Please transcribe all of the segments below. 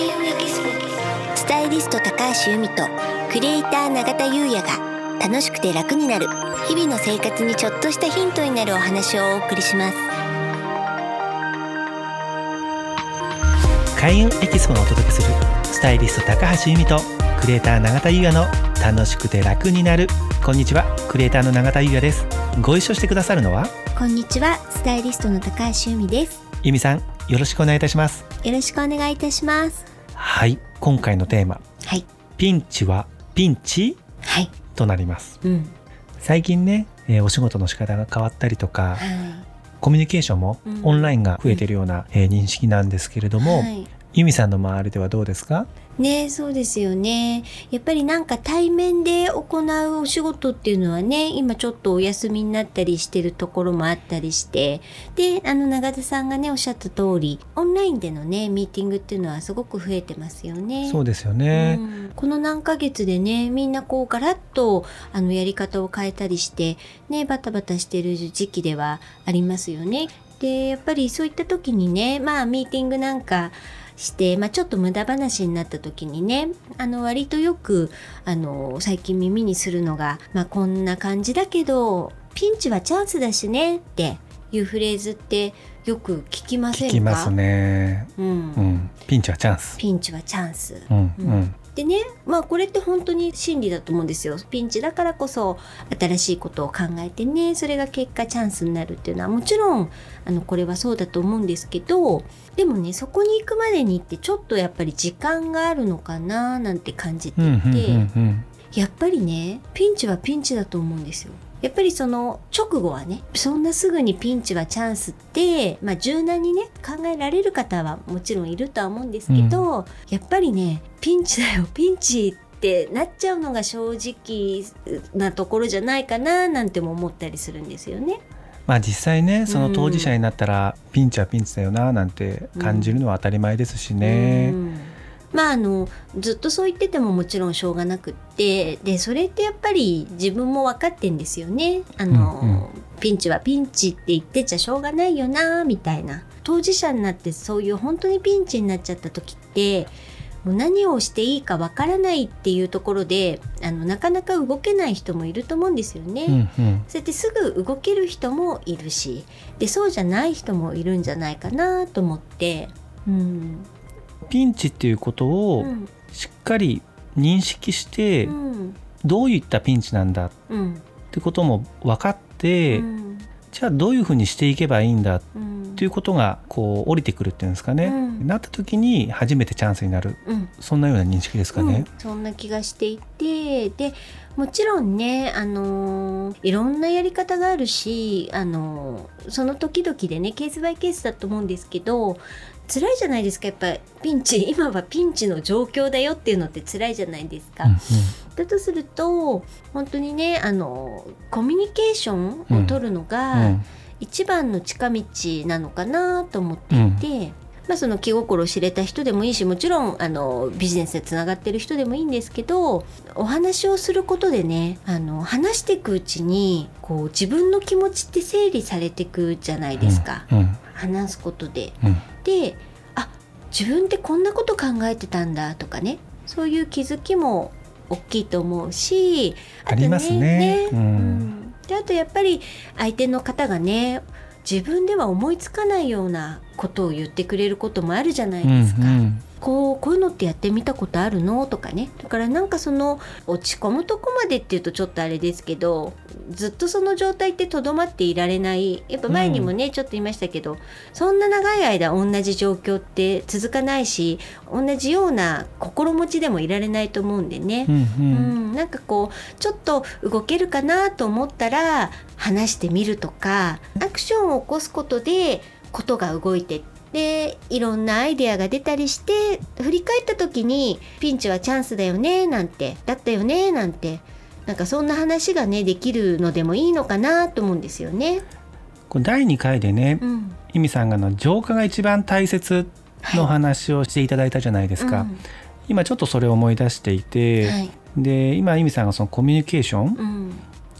開運エキスポスタイリスト高橋由美とクリエイター永田優也が楽しくて楽になる日々の生活にちょっとしたヒントになるお話をお送りします。開運エキスポのお届けするスタイリスト高橋由美とクリエイター永田優也の楽しくて楽になる。こんにちはクリエイターの永田優也です。ご一緒してくださるのは？こんにちはスタイリストの高橋由美です。由美さんよろしくお願いいたします。よろしくお願いいたしますはい。今回のテーマ。はい。ピンチはピンチ？はい。となります。うん。最近ね、えーお仕事の仕方が変わったりとかはい。コミュニケーションもうん。オンラインが増えているような、えー認識なんですけれども、はい由美さんの周りではどうですか？ねそうですよね。やっぱりなんか対面で行うお仕事っていうのはね、今ちょっとお休みになったりしてるところもあったりして、で、あの永田さんがね、おっしゃった通り、オンラインでのね、ミーティングっていうのはすごく増えてますよね。そうですよね、うんこの何ヶ月でねみんなこうガラッとあのやり方を変えたりしてねバタバタしてる時期ではありますよね。でやっぱりそういった時にねまあミーティングなんかして、まあ、ちょっと無駄話になった時にねあの割とよくあの最近耳にするのが、まあ、こんな感じだけどピンチはチャンスだしねっていうフレーズってよく聞きませんか？聞きますね、うん。うん、ピンチはチャンス、ピンチはチャンス。うんううん。んでねまあこれって本当に真理だと思うんですよ。ピンチだからこそ新しいことを考えてねそれが結果チャンスになるっていうのは。もちろんあのこれはそうだと思うんですけどでもねそこに行くまでにってちょっとやっぱり時間があるのかななんて感じていて、やっぱりねピンチはピンチだと思うんですよ。やっぱりその直後はねそんなすぐにピンチはチャンスって、まあ、柔軟にね考えられる方はもちろんいるとは思うんですけど、やっぱりねピンチだよピンチってなっちゃうのが正直なところじゃないかななんても思ったりするんですよね。まあ実際ねその当事者になったら、ピンチはピンチだよななんて感じるのは当たり前ですしね、うんまああのずっとそう言っててももちろんしょうがなくってでそれってやっぱり自分も分かってんですよね。あの、うんうんピンチはピンチって言ってちゃしょうがないよなみたいな当事者になってそういう本当にピンチになっちゃった時ってもう何をしていいかわからないっていうところであのなかなか動けない人もいると思うんですよね。うんうんそうやってすぐ動ける人もいるしでそうじゃない人もいるんじゃないかなと思って。うんピンチっていうことをうん。しっかり認識して、うん。どういったピンチなんだっうん。てことも分かって、うん。じゃあどういうふうにしていけばいいんだっうん。ていうことがこう降りてくるっていうんですかね、うん。なった時に初めてチャンスになる。うん。そんなような認識ですかね。うん。そんな気がしていてでもちろんね、あのーいろんなやり方があるし、あのーその時々でねケースバイケースだと思うんですけど辛いじゃないですか。やっぱピンチ。今はピンチの状況だよっていうのって辛いじゃないですか。うんうん。だとすると本当にねあのコミュニケーションを取るのが、うん一番の近道なのかなと思っていて、まあ、その気心を知れた人でもいいしもちろんあのビジネスでつながってる人でもいいんですけどお話をすることでねあの話していくうちにこう自分の気持ちって整理されていくじゃないですか、うん話すことで。うん。であ自分ってこんなこと考えてたんだとかねそういう気づきも大きいと思うしありますねうん。うん。であとやっぱり相手の方がね自分では思いつかないようなことを言ってくれることもあるじゃないですか。うんうんこうこういうのってやってみたことあるの？とかね。だからなんかその落ち込むとこまでっていうとちょっとあれですけどずっとその状態ってとどまっていられない。やっぱ前にもね、ちょっと言いましたけどそんな長い間同じ状況って続かないし同じような心持ちでもいられないと思うんでね。うんううんん、なんかこうちょっと動けるかなと思ったら話してみるとかアクションを起こすことでことが動いてでいろんなアイデアが出たりして振り返った時にピンチはチャンスだよねなんてだったよねなんてなんかそんな話がねできるのでもいいのかなと思うんですよね。第2回でね、うん、イミさんがあの浄化が一番大切の話をしていただいたじゃないですか、今ちょっとそれを思い出していうんて、はい。で今イミさんがそのコミュニケーション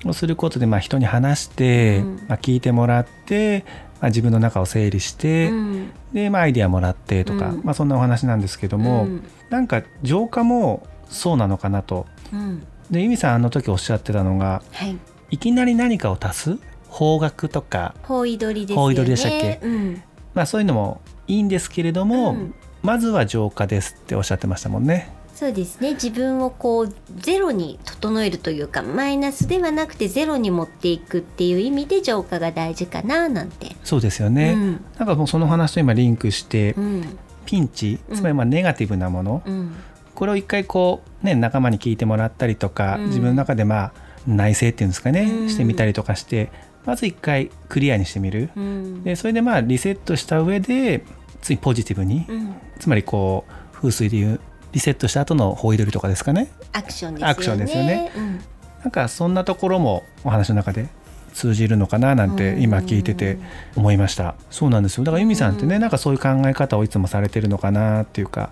うん。をすることで、まあ、人に話して、うん。まあ、聞いてもらってまあ、自分の中を整理して、うん。で、まあ、アイデアもらってとか、うん。まあ、そんなお話なんですけども、うん。なんか浄化もそうなのかなと。うん。で由美さんあの時おっしゃってたのがはい。いきなり何かを足す？方角とか、方位取りですよね。方位取りでしたっけ？うん。まあ、そういうのもいいんですけれども、うん。まずは浄化ですっておっしゃってましたもんね。そうですね。自分をこうゼロに整えるというかマイナスではなくてゼロに持っていくっていう意味で浄化が大事かななんて。そうですよね、うん。なんかもうその話と今リンクして、うん。ピンチうん。つまりまあネガティブなもの、うん。これを一回こうね仲間に聞いてもらったりとか、うん。自分の中でまあ内省っていうんですかね、うん。してみたりとかしてまず一回クリアにしてみる。うん。でそれでまあリセットした上で次ポジティブに、うん。つまりこう風水でいうリセットした後のホイドリとかですかね。アクションですよね。アクションですよね。うん。なんかそんなところもお話の中で通じるのかななんて今聞いてて思いました。そうなんですよ。だから由美さんってねなんかそういう考え方をいつもされてるのかなっていうか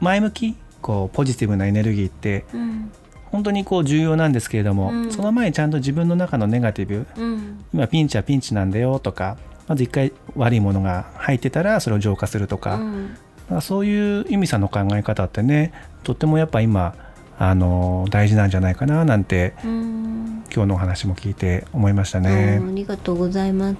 前向きこうポジティブなエネルギーってうん。本当にこう重要なんですけれども、うん。その前にちゃんと自分の中のネガティブうん。今ピンチはピンチなんだよとかまず一回悪いものが入ってたらそれを浄化するとか,、うんそういう由美さんの考え方ってねとってもやっぱ今あの大事なんじゃないかななんてうん今日のお話も聞いて思いましたあね。ーありがとうございます。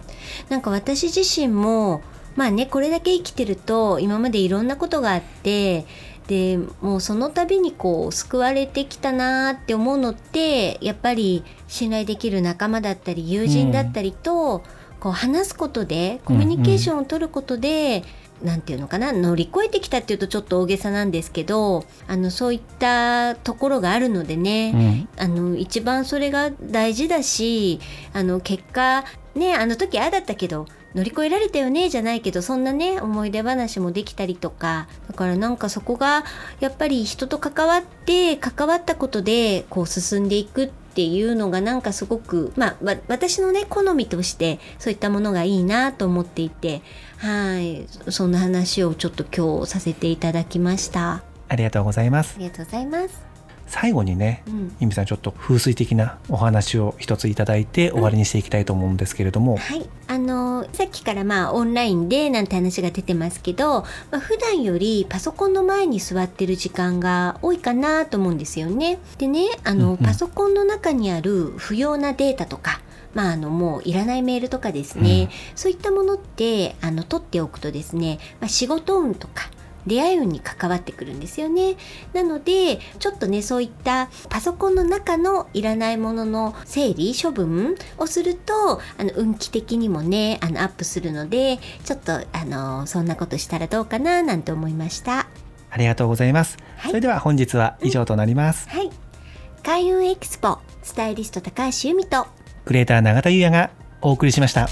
なんか私自身もまあねこれだけ生きてると今までいろんなことがあってでもうその度にこう救われてきたなーって思うのってやっぱり信頼できる仲間だったり友人だったりと、こう話すことでコミュニケーションを取ることで、なんていうのかな乗り越えてきたっていうとちょっと大げさなんですけどあのそういったところがあるのでね、うん。あの一番それが大事だしあの結果ねあの時ああだったけど乗り越えられたよねじゃないけどそんなね思い出話もできたりとかだからなんかそこがやっぱり人と関わって関わったことでこう進んでいくっていうのがなんかすごくまあわ私のね好みとしてそういったものがいいなと思っていてはい。そんな話をちょっと今日させていただきました。あありがとうございます。りがとうございます。最後にねうん。さんちょっと風水的なお話を一ついただいて終わりにしていきたいと思うんですけれども、はい、あのさっきからまあオンラインでなんて話が出てますけど、まあ、普段よりパソコンの前に座ってる時間が多いかなと思うんですよね。でねあの、うんうん。パソコンの中にある不要なデータとかまあ、あのもういらないメールとかですね、そういったものってあの取っておくとですね、まあ、仕事運とか出会い運に関わってくるんですよね。なのでちょっとねそういったパソコンの中のいらないものの整理処分をするとあの運気的にもねあのアップするのでちょっとあのそんなことしたらどうかななんて思いました。ありがとうございます、はい。それでは本日は以上となります、はい。開運エキスポスタイリスト高橋由美とクリエイター永田優也がお送りしました。